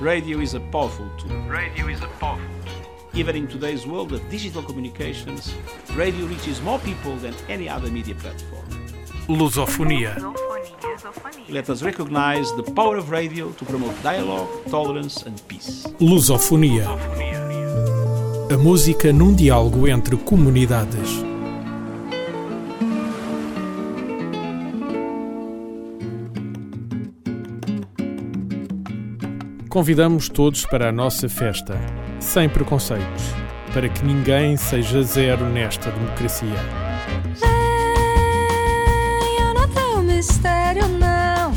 Radio is a powerful tool. Radio is a powerful Even in today's world of digital communications, radio reaches more people than any other media platform. Lusofonia. Let us recognize the power of radio to promote dialogue, tolerance and peace. Lusofonia. A música num diálogo entre comunidades. Convidamos todos para a nossa festa, sem preconceitos, para que ninguém seja zero nesta democracia. Vem, eu não tenho mistério, não.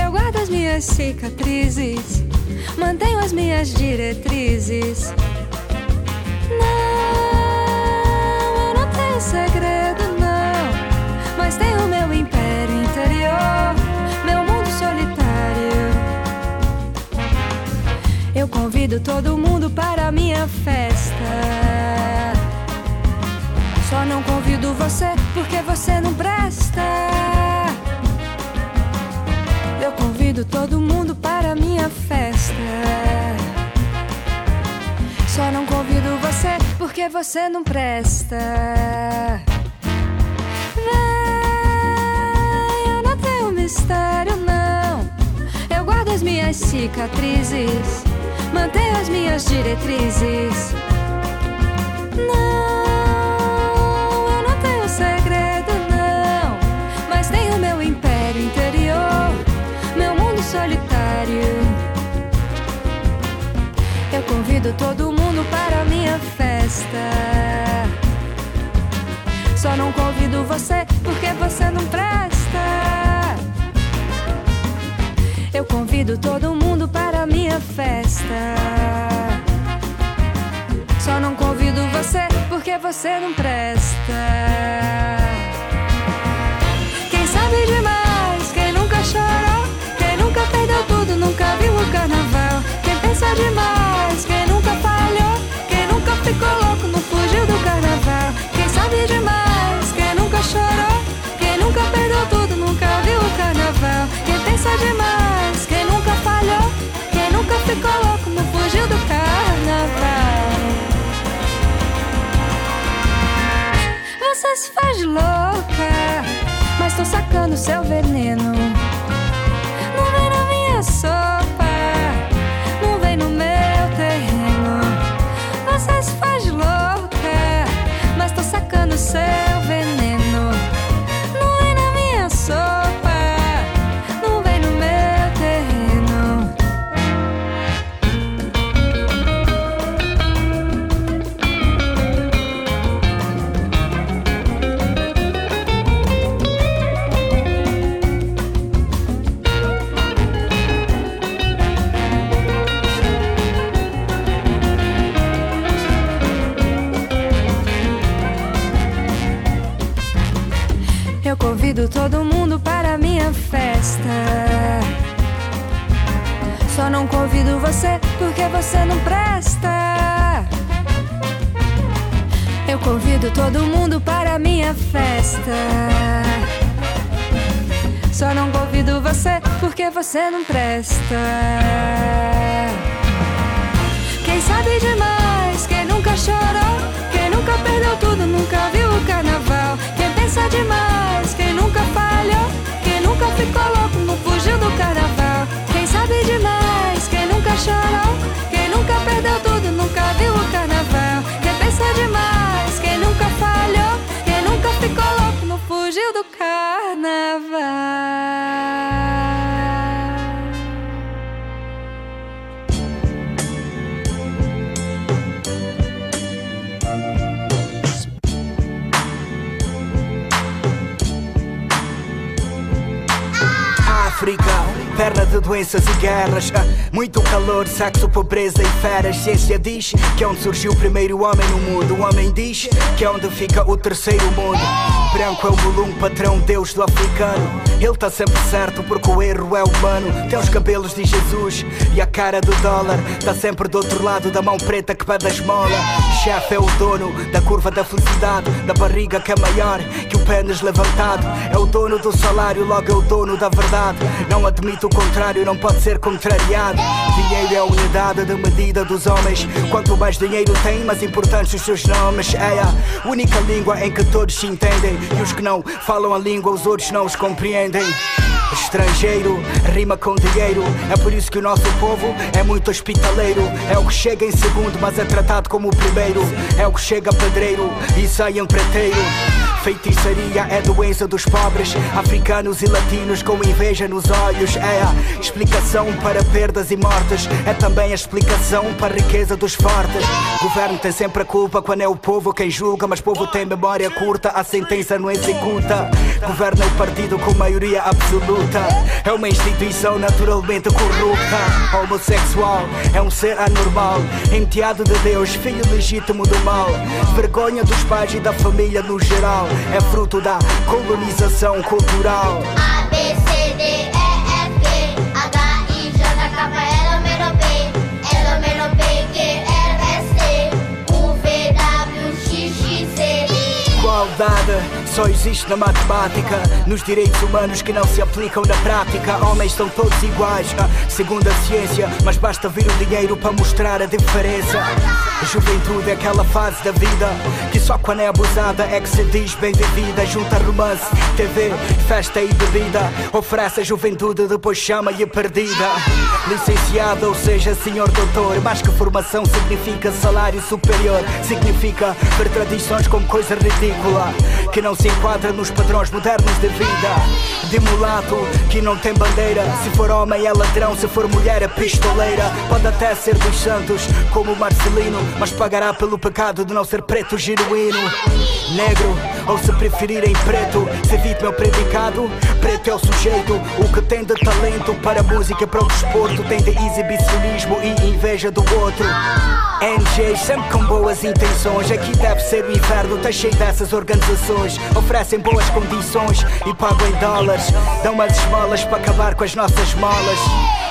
Eu guardo as minhas cicatrizes, mantenho as minhas diretrizes. Não, eu não tenho segredo, convido todo mundo para minha festa. Só não convido você porque você não presta. Eu convido todo mundo para minha festa. Só não convido você porque você não presta. Vem, eu não tenho mistério, não. Eu guardo as minhas cicatrizes, mantenho as minhas diretrizes. Não, eu não tenho segredo, não. Mas tenho meu império interior, meu mundo solitário. Eu convido todo mundo para a minha festa. Só não convido você porque você não presta. Eu convido todo mundo para a minha festa. Só não convido você porque você não presta. Quem sabe demais, quem nunca chorou, quem nunca perdeu tudo, nunca viu o carnaval. Quem pensa demais, quem nunca falhou, quem nunca ficou louco, não fugiu do carnaval. Quem sabe demais, ficou louco, não fugiu do carnaval. Você se faz louca, mas tô sacando seu veneno. Não vem minha sopa, você não presta. Quem sabe demais, quem nunca chorou, quem nunca perdeu tudo, nunca viu o carnaval. Quem pensa demais, quem nunca falhou, quem nunca ficou louco, não fugiu do carnaval. Quem sabe demais, quem nunca chorou, quem nunca perdeu tudo, nunca viu o carnaval. Quem pensa demais, quem nunca falhou, quem nunca ficou louco, não fugiu do carnaval. África, perna de doenças e guerras ah, Muito calor, sexo, pobreza e feras Ciência diz que é onde surgiu o primeiro homem no mundo O homem diz que é onde fica o terceiro mundo branco é o mulungo, patrão Deus do africano. Ele tá sempre certo porque o erro é humano. Tem os cabelos de Jesus e a cara do dólar. Tá sempre do outro lado da mão preta que pede a esmola. Chefe é o dono da curva da felicidade, da barriga que é maior que o pênis levantado. É o dono do salário, logo é o dono da verdade. Não admito contrário, não pode ser contrariado. Dinheiro é a unidade de medida dos homens. Quanto mais dinheiro tem, mais importantes os seus nomes. É a única língua em que todos se entendem. E os que não falam a língua, os outros não os compreendem. Estrangeiro, rima com dinheiro. É por isso que o nosso povo é muito hospitaleiro. É o que chega em segundo, mas é tratado como o primeiro. É o que chega pedreiro e sai empreiteiro. Feitiçaria é doença dos pobres, africanos e latinos com inveja nos olhos. É explicação para perdas e mortes, é também a explicação para a riqueza dos fortes. Governo tem sempre a culpa quando é o povo quem julga, mas povo tem memória curta, a sentença não executa. Governa o partido com maioria absoluta, é uma instituição naturalmente corrupta. Homossexual é um ser anormal, enteado de Deus, filho legítimo do mal. Vergonha dos pais e da família no geral é fruto da colonização cultural. A, B, C, D, E, Z. Só existe na matemática, nos direitos humanos que não se aplicam na prática. Homens são todos iguais, ah, segundo a ciência, mas basta vir o dinheiro para mostrar a diferença. A juventude é aquela fase da vida que só quando é abusada é que se diz bem vivida. Junta romance, TV, festa e bebida. Oferece a juventude, depois chama e é perdida. Licenciado, ou seja, senhor doutor. Mais que formação significa salário superior. Significa ver tradições como coisa ridícula que não se enquadra nos padrões modernos de vida. De mulato que não tem bandeira. Se for homem é ladrão, se for mulher é pistoleira. Pode até ser dos santos, como Marcelino, mas pagará pelo pecado de não ser preto genuíno. Negro, ou se preferirem preto, se é o predicado. Preto é o sujeito, o que tem de talento para a música, para o desporto, tem de exibicionismo e inveja do outro. NG sempre com boas intenções, aqui deve ser o inferno, tá cheio dessas organizações. Oferecem boas condições e pagam em dólares. Dão umas esmolas para acabar com as nossas molas.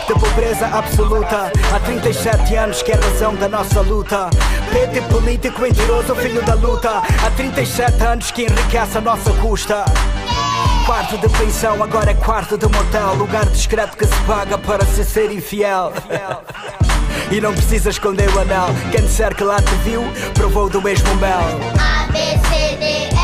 De pobreza absoluta, há 37 anos que é a razão da nossa luta. Preto político mentiroso, filho da luta. Há 37 anos que enriquece a nossa custa. Quarto de pensão, agora é quarto de motel. Lugar discreto que se paga para se ser infiel. E não precisa esconder o anel. Quem disser que lá te viu, provou do mesmo mel. A, B, C, D,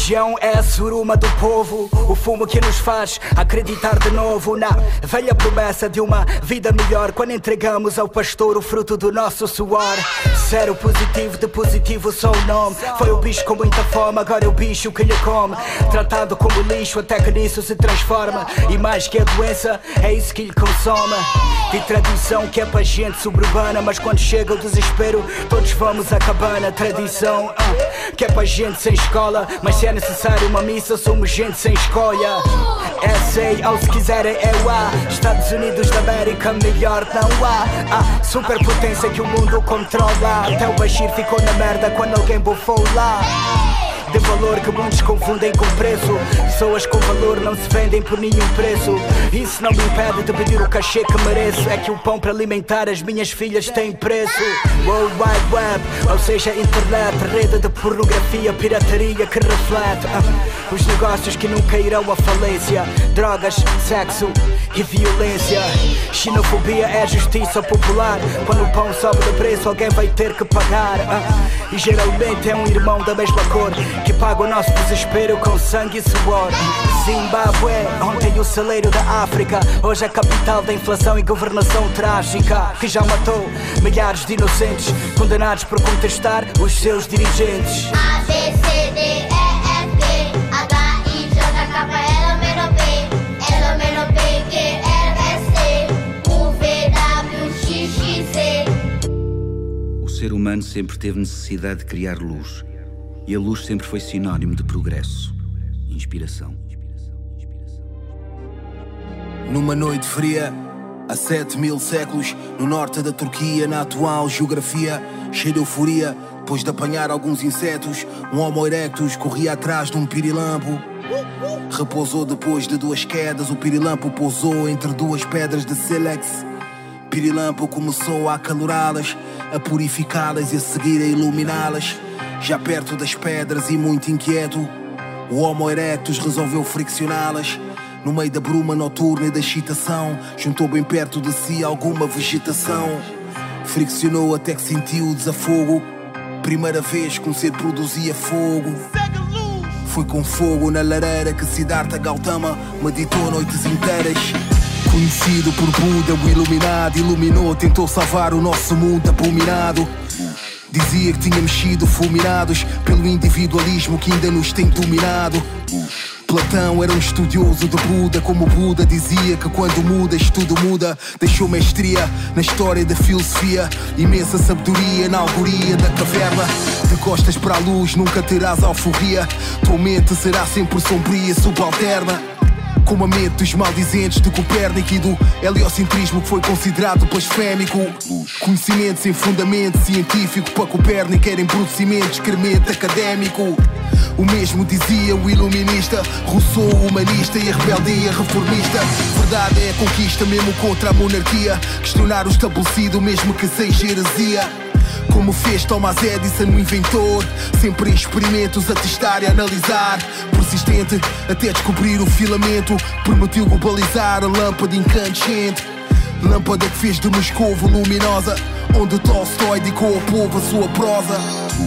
Religião é a suruma do povo, o fumo que nos faz acreditar de novo na velha promessa de uma vida melhor. Quando entregamos ao pastor o fruto do nosso suor, Zero positivo, de positivo só o nome. Foi o bicho com muita fome, agora é o bicho que lhe come. Tratado como lixo, até que nisso se transforma. E mais que a doença, é isso que lhe consome. De tradição que é para gente suburbana, mas quando chega o desespero, todos vamos à cabana. Tradição ah, que é para gente sem escola, mas se é necessário uma missa, somos gente sem escolha. SA, ou se quiserem é o A. Estados Unidos da América, melhor não há. A superpotência que o mundo controla. Até o Bashir ficou na merda quando alguém bufou lá. De valor que muitos confundem com preço. Pessoas com valor não se vendem por nenhum preço. Isso não me impede de pedir o cachê que mereço. É que o pão para alimentar as minhas filhas tem preço. World Wide Web, ou seja, internet, rede de pornografia, pirataria que reflete ah, os negócios que nunca irão à falência. Drogas, sexo e violência. Xenofobia é justiça popular. Quando o pão sobe de preço, alguém vai ter que pagar. ah, e geralmente é um irmão da mesma cor que paga o nosso desespero com sangue e suor. Zimbábue, ontem o celeiro da África, hoje a capital da inflação e governação trágica, que já matou milhares de inocentes condenados por contestar os seus dirigentes. A, B, C, D, E, F, G, H, I, J, K, L, M, N, O, P, L, M, N, O, P, Q, R, S, T, U, V, W, X, X, Z. O ser humano sempre teve necessidade de criar luz. E a luz sempre foi sinónimo de progresso, inspiração. Numa noite fria, há sete mil séculos, no norte da Turquia, na atual geografia, cheia de euforia, depois de apanhar alguns insetos, um Homo erectus corria atrás de um pirilampo. Repousou depois de duas quedas, o pirilampo pousou entre duas pedras de sílex. Pirilampo começou a acalorá-las, a purificá-las e a seguir a iluminá-las. Já perto das pedras e muito inquieto, o Homo erectus resolveu friccioná-las. No meio da bruma noturna e da excitação, juntou bem perto de si alguma vegetação. Friccionou até que sentiu o desafogo. Primeira vez que um ser produzia fogo. Foi com fogo na lareira que Siddhartha Gautama meditou noites inteiras. Conhecido por Buda, o iluminado, iluminou, tentou salvar o nosso mundo abominado. Dizia que tínhamos sido fulminados pelo individualismo que ainda nos tem dominado. Platão era um estudioso de Buda, como Buda dizia que quando mudas tudo muda. Deixou mestria na história da filosofia, imensa sabedoria na algoria da caverna. De costas para a luz nunca terás alforria, tua mente será sempre sombria, subalterna. Como a mente dos maldizentes de Copérnico e do heliocentrismo que foi considerado blasfémico. Conhecimento sem fundamento científico para Copérnico era embrutecimento excremento académico. O mesmo dizia o iluminista, Rousseau humanista e a rebeldia reformista. Verdade é a conquista mesmo contra a monarquia. Questionar o estabelecido mesmo que seja heresia. Como fez Thomas Edison, o inventor, sempre em experimentos a testar e a analisar. Persistente até descobrir o filamento, permitiu globalizar a lâmpada incandescente. Lâmpada que fez de Moscovo luminosa, onde Tolstói dedicou ao povo a sua prosa.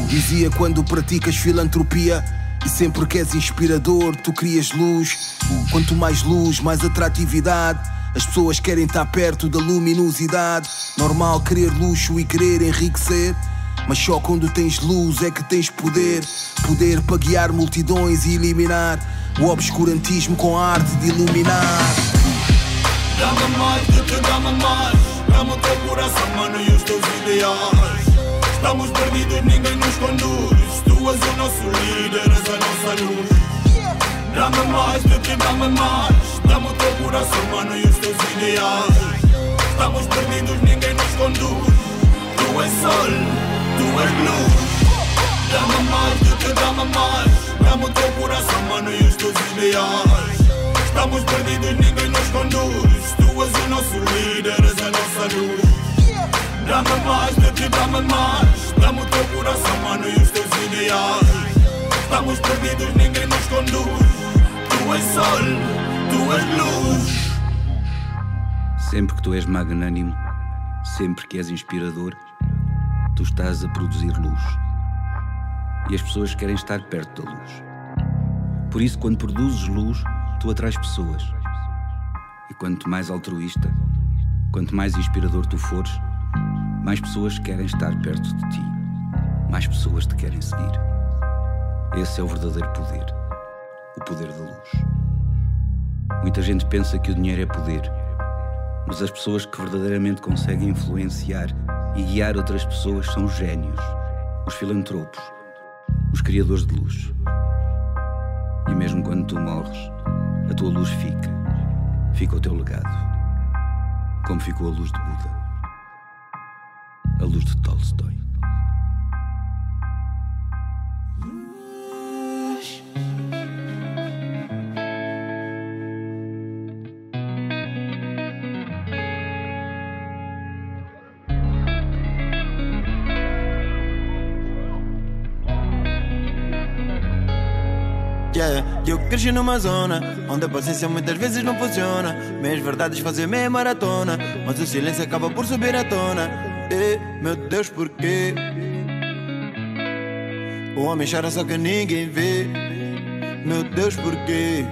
Dizia quando praticas filantropia. E sempre que és inspirador, tu crias luz. Quanto mais luz, mais atratividade. As pessoas querem estar perto da luminosidade. Normal querer luxo e querer enriquecer. Mas só quando tens luz é que tens poder. Poder para guiar multidões e eliminar o obscurantismo com a arte de iluminar. Dá-me mais que te dá-me mais. Dá-me o teu coração, mano, e os teus ideais. Estamos perdidos, ninguém nos conduz. Tu és o nosso líder, és a nossa luz. Dá-me mais de ti, dá-me mais. Dá-me o teu coração, mano, e os teus ideais. Estamos perdidos, ninguém nos conduz. Tu és sol, tu és luz. Dá-me mais de ti, dá-me mais. Dá-me o teu coração, mano, e os teus ideais. Estamos perdidos, ninguém nos conduz. Tu és o nosso líder, és a nossa luz. Dá-me mais de ti, dá-me mais. Dá-me o teu coração, mano, e os teus ideais. Estamos perdidos, ninguém nos conduz. Tu és sol, tu és luz. Sempre que tu és magnânimo, sempre que és inspirador, tu estás a produzir luz. E as pessoas querem estar perto da luz. Por isso, quando produzes luz, tu atrais pessoas. E quanto mais altruísta, quanto mais inspirador tu fores, mais pessoas querem estar perto de ti. Mais pessoas te querem seguir. Esse é o verdadeiro poder. Poder da luz. Muita gente pensa que o dinheiro é poder. Mas as pessoas que verdadeiramente conseguem influenciar e guiar outras pessoas são os génios, os filantropos, os criadores de luz. E mesmo quando tu morres, a tua luz fica. Fica o teu legado. Como ficou a luz de Buda. A luz de Tolstói. Cresci numa zona onde a paciência muitas vezes não funciona. Meias verdades fazem meia maratona, mas o silêncio acaba por subir à tona. E, meu Deus, porquê? O homem chora só que ninguém vê. Meu Deus, porquê?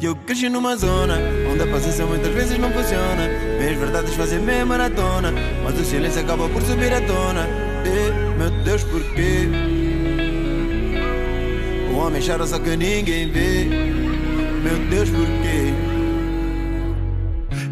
Eu cresci numa zona onde a paciência muitas vezes não funciona. Meias verdades fazem meia maratona, mas o silêncio acaba por subir à tona. E, meu Deus, porquê? Homem chora só que ninguém vê. Meu Deus, porquê?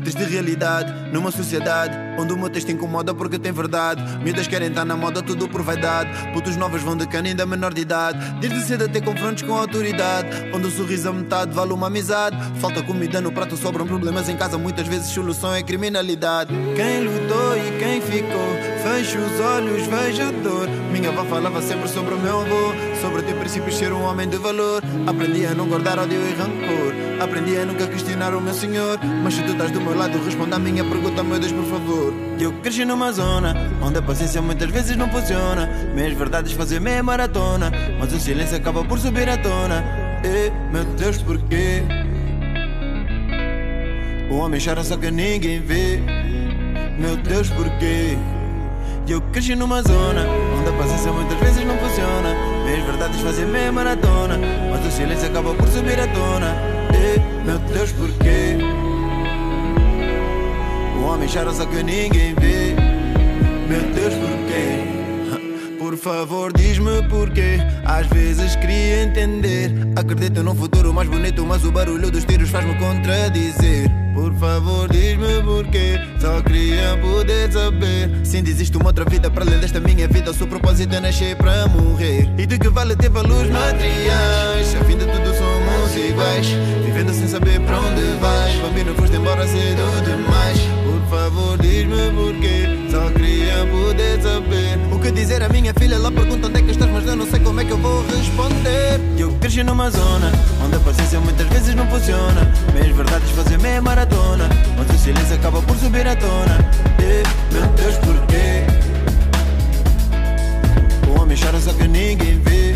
Triste realidade numa sociedade Onde o meu texto incomoda porque tem verdade. Miúdas querem estar na moda, tudo por vaidade. Putos novos vão de cana ainda menor de idade. Desde cedo a ter confrontos com a autoridade. Onde o sorriso a metade vale uma amizade. Falta comida no prato, sobram problemas em casa. Muitas vezes solução é criminalidade. Quem lutou e quem ficou, fecha os olhos, veja a dor. Minha avó falava sempre sobre o meu avô. Sobre ter princípios, ser um homem de valor. Aprendi a não guardar ódio e rancor. Aprendi a nunca questionar o meu senhor. Mas se tu estás do meu lado, responda a minha pergunta, meu Deus, por favor. Eu cresci numa zona onde a paciência muitas vezes não funciona. Meias verdades fazem meia maratona. Mas o silêncio acaba por subir à tona. E, meu Deus, porquê? O homem chora só que ninguém vê. Meu Deus, porquê? Eu cresci numa zona onde a paciência muitas vezes não funciona. Meias verdades fazem meia maratona. Mas o silêncio acaba por subir à tona. E, meu Deus, porquê? O homem chora só que ninguém vê. Meu Deus, porquê? Por favor, diz-me porquê. Às vezes queria entender. Acredito num futuro mais bonito, mas o barulho dos tiros faz-me contradizer. Por favor, diz-me porquê. Só queria poder saber. Se ainda existe uma outra vida para além desta minha vida, o seu propósito é nascer para morrer. E de que vale ter valores materiais? A de tudo somos iguais. Vivendo sem saber para onde vais. Bambino, foste embora cedo demais. Por favor, diz-me porquê. Só queria poder saber. O que dizer à minha filha? Ela pergunta onde é que estás, mas eu não sei como responder. Eu cresci numa zona onde a paciência muitas vezes não funciona. Meias verdades fazem meia maratona. Mas o silêncio acaba por subir à tona. E, meu Deus, porquê? O homem chora só que ninguém vê.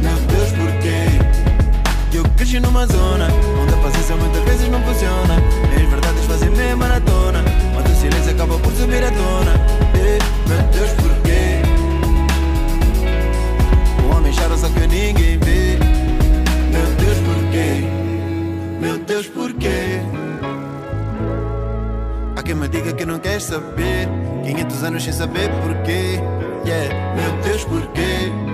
Meu Deus, porquê? Eu cresci numa zona onde a paciência muitas vezes não funciona. Meias verdades fazem meia maratona. Mas o silêncio acaba por subir à tona. E, meu Deus, porquê? Chora só que ninguém vê. Meu Deus, porquê? Meu Deus, porquê? Há quem me diga que não quer saber. 500 anos sem saber porquê. Yeah, meu Deus, porquê?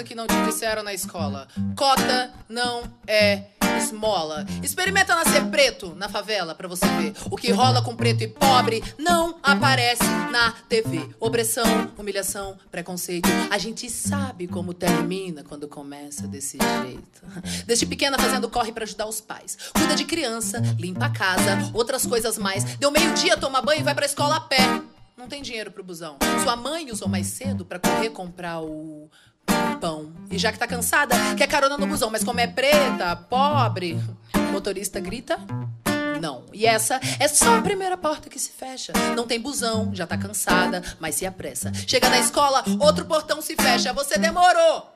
Coisa que não te disseram na escola. Cota não é esmola. Experimenta nascer preto na favela pra você ver. O que rola com preto e pobre não aparece na TV. Opressão, humilhação, preconceito. A gente sabe como termina quando começa desse jeito. Desde pequena fazendo corre pra ajudar os pais. Cuida de criança, limpa a casa, outras coisas mais. Deu meio-dia, toma banho e vai pra escola a pé. Não tem dinheiro pro busão. Sua mãe usou mais cedo pra correr comprar o E já que tá cansada, quer carona no busão. Mas como é preta, pobre, motorista grita. Não. E essa é só a primeira porta que se fecha. Não tem busão, já tá cansada, mas se apressa. Chega na escola, outro portão se fecha. Você demorou.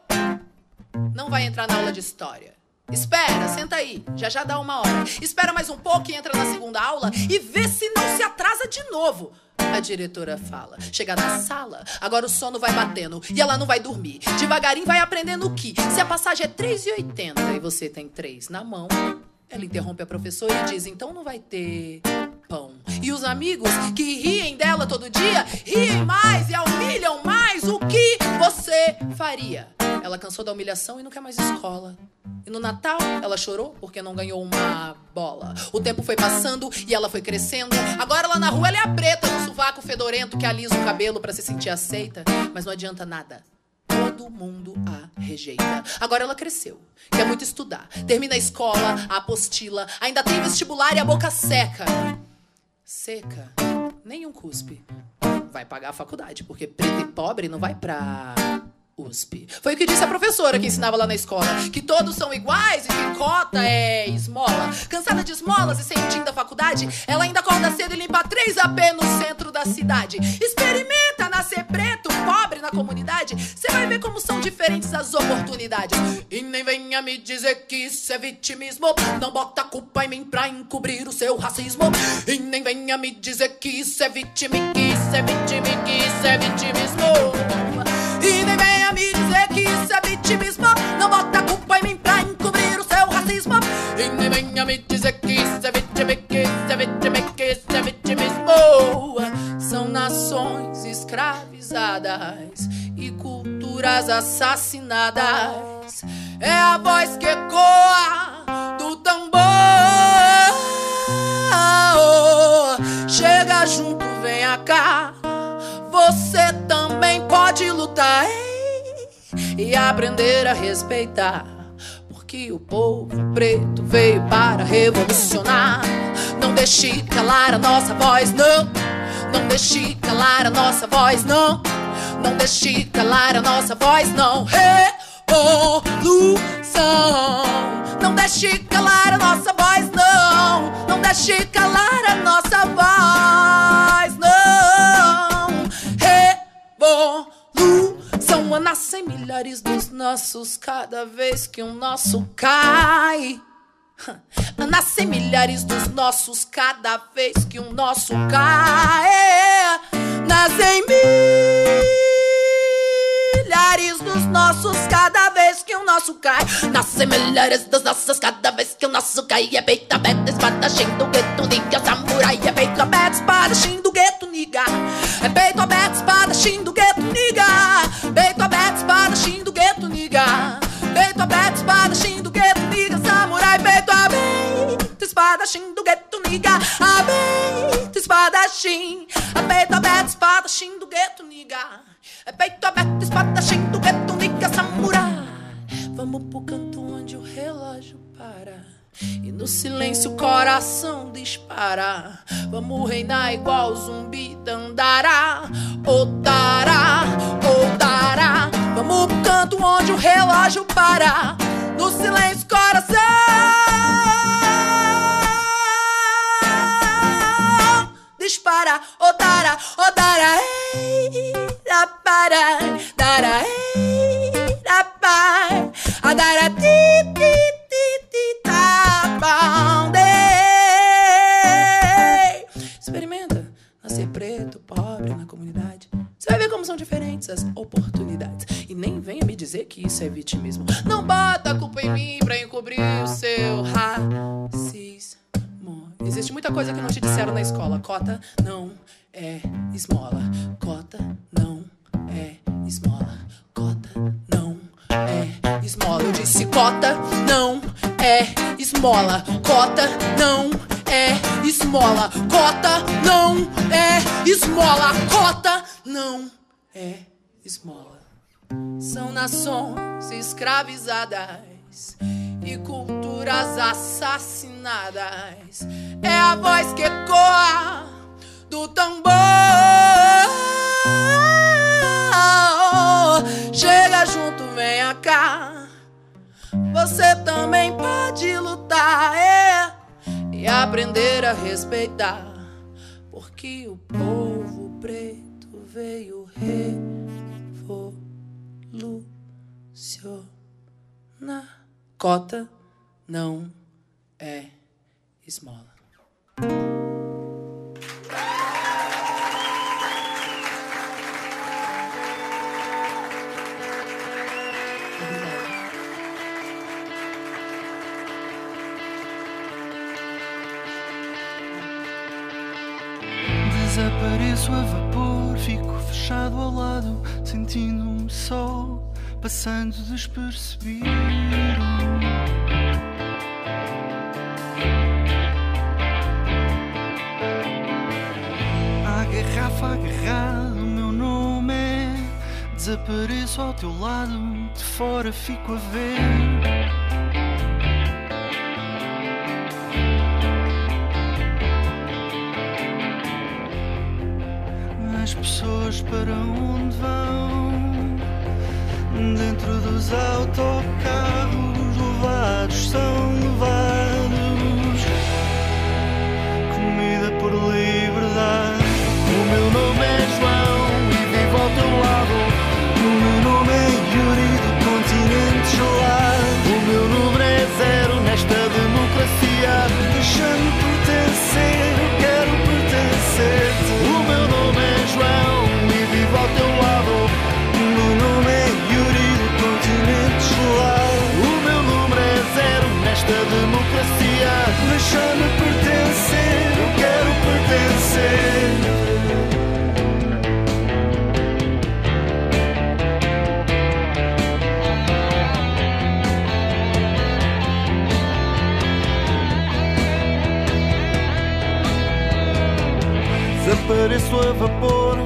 Não vai entrar na aula de história. Espera, senta aí, já já dá uma hora. Espera mais um pouco e entra na segunda aula e vê se não se atrasa de novo. A diretora fala. Chega na sala, agora o sono vai batendo e ela não vai dormir. Devagarinho vai aprendendo que se a passagem é 3,80 e você tem 3 na mão, ela interrompe a professora e diz: então não vai ter pão. E os amigos que riem dela todo dia, riem mais e a humilham mais. O que você faria? Ela cansou da humilhação e não quer mais escola. E no Natal ela chorou porque não ganhou uma bola. O tempo foi passando e ela foi crescendo. Agora lá na rua ela é a preta no sovaco fedorento que alisa o cabelo pra se sentir aceita. Mas não adianta nada. Todo mundo a rejeita. Agora ela cresceu, quer muito estudar. Termina a escola, a apostila, ainda tem vestibular e a boca seca. Seca, nenhum cuspe. Vai pagar a faculdade, porque preto e pobre não vai pra USP. Foi o que disse a professora que ensinava lá na escola. Que todos são iguais e que cota é esmola. Cansada de esmolas e sentindo a faculdade, ela ainda acorda cedo e limpa 3 AP no centro da cidade. Experimenta nascer preto, pobre na comunidade. Você vai ver como são diferentes as oportunidades. E nem venha me dizer que isso é vitimismo. Não bota a culpa em mim pra encobrir o seu racismo. E nem venha me dizer que isso é vitimi, que isso é vitimi, que isso é vitimismo. Respeitar. Porque o povo preto veio para revolucionar. Não deixe calar a nossa voz, não. Não deixe calar a nossa voz, não. Não deixe calar a nossa voz, não. Revolução. Não deixe calar a nossa voz, não. Não deixe calar a nossa voz, Milhares dos nossos cada vez que um nosso cai. Nascem milhares dos nossos cada vez que um nosso cai. Nascem milhares dos nossos cada vez que o nosso cai. Nascem milhares dos nossos cada vez que o nosso cai. É peito aberto, espadachim do gueto, niga, samurai. É peito aberto, espadachim do gueto, niga. É peito aberto, espadachim do gueto, niga. Espadachim do gueto, niga. Peito aberto, espadachim do gueto, niga, samurai. Peito aberto, espadachim do gueto, niga. Aberto, espadachim. É peito aberto, espadachim do gueto, niga. É peito aberto, espadachim do gueto, niga, samurai. Vamos pro canto onde o relógio para. E no silêncio o coração dispara. Vamos reinar igual zumbi dandará. Otará. Canto onde o relógio para. No silêncio coração dispara. Otará, otará. Ei, da para, dará, ei, da pai. Adara, ti, ti, ti, diferentes as oportunidades. E nem venha me dizer que isso é vitimismo. Não bota a culpa em mim pra encobrir o seu racismo. Existe muita coisa que não te disseram na escola. Cota não é esmola. Cota não é esmola. Cota não é esmola. Eu disse cota não é esmola. Cota não é esmola. Cota não é esmola. Cota não é esmola. São nações escravizadas e culturas assassinadas. É a voz que ecoa do tambor. Chega junto, venha cá. Você também pode lutar é, e aprender a respeitar. Porque o povo preto veio revolucionar. Cota não é esmola. Desapareço a vapor, fico fechado ao lado, sentindo-me só, passando despercebido. À garrafa agarrado, o meu nome é. Desapareço ao teu lado, de fora fico a ver. Desapareço a vapor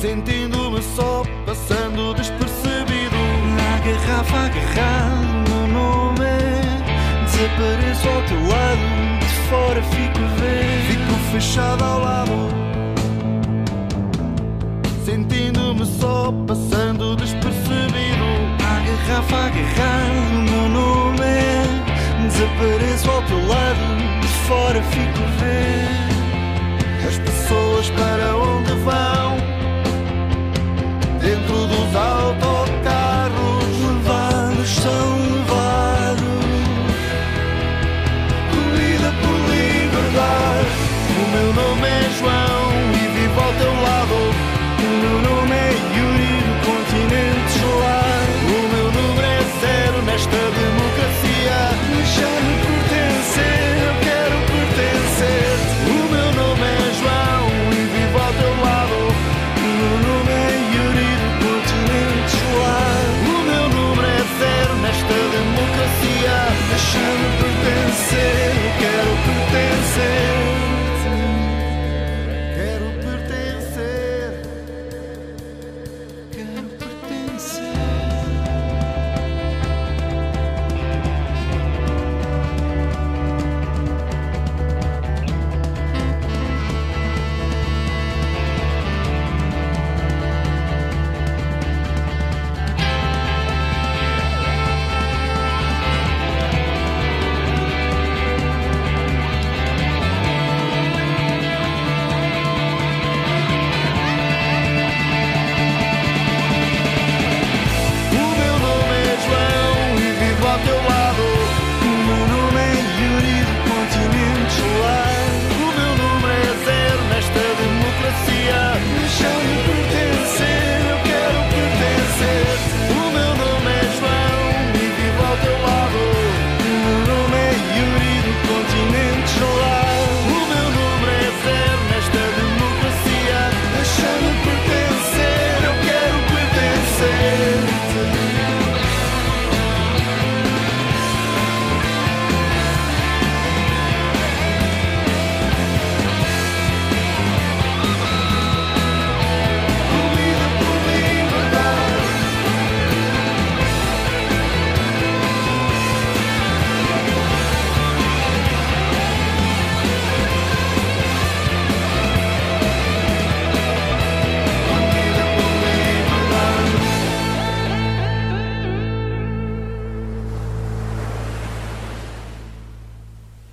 Sentindo-me só passando despercebido. Na garrafa agarrado meu nome Desapareço ao teu lado De fora fico a ver. Fico fechado ao lado Sentindo-me só passando despercebido. Na garrafa agarrado o meu nome Desapareço ao teu lado De fora fico a ver pessoas para onde vão. Dentro dos autocarros levados são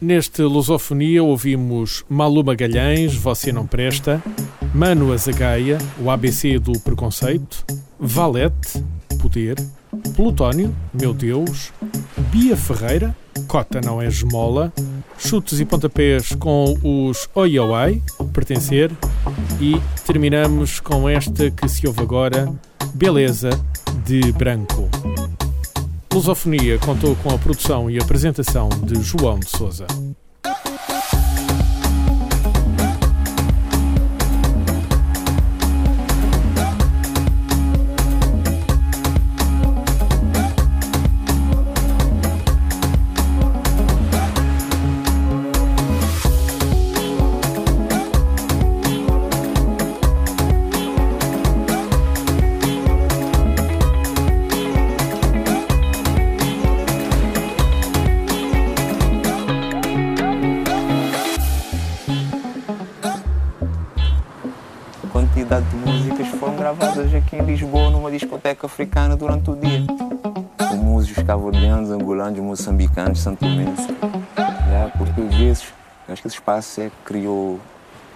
Neste Lusofonia ouvimos Malu Magalhães, Você Não Presta, Mano Azagaia, o ABC do Preconceito, Valete, Poder, Plutónio, Meu Deus, Bia Ferreira, Cota Não é Esmola, Chutes e Pontapés com os Oi Pertencer e terminamos com esta que se ouve agora, Beleza de Branco. Lusofonia contou com a produção e apresentação de João de Souza. Gravadas aqui em Lisboa numa discoteca africana durante o dia. Com músicos cabo-verdianos, angolanos, moçambicanos, santomenses, yeah, portugueses. Eu acho que esse espaço é que criou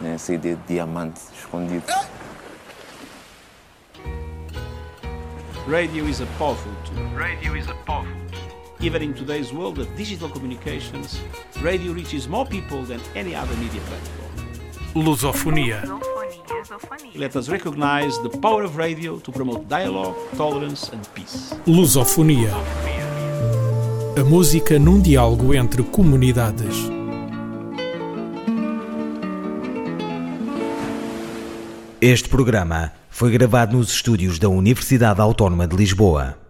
né, essa ideia de diamante escondido. Radio is a powerful tool. Radio is a powerful Even in today's world of digital communications, radio reaches more people than any other media platform. Lusofonia. Let us recognize the power of radio to promote dialogue, tolerance and peace. Lusofonia. A música num diálogo entre comunidades. Este programa foi gravado nos estúdios da Universidade Autónoma de Lisboa.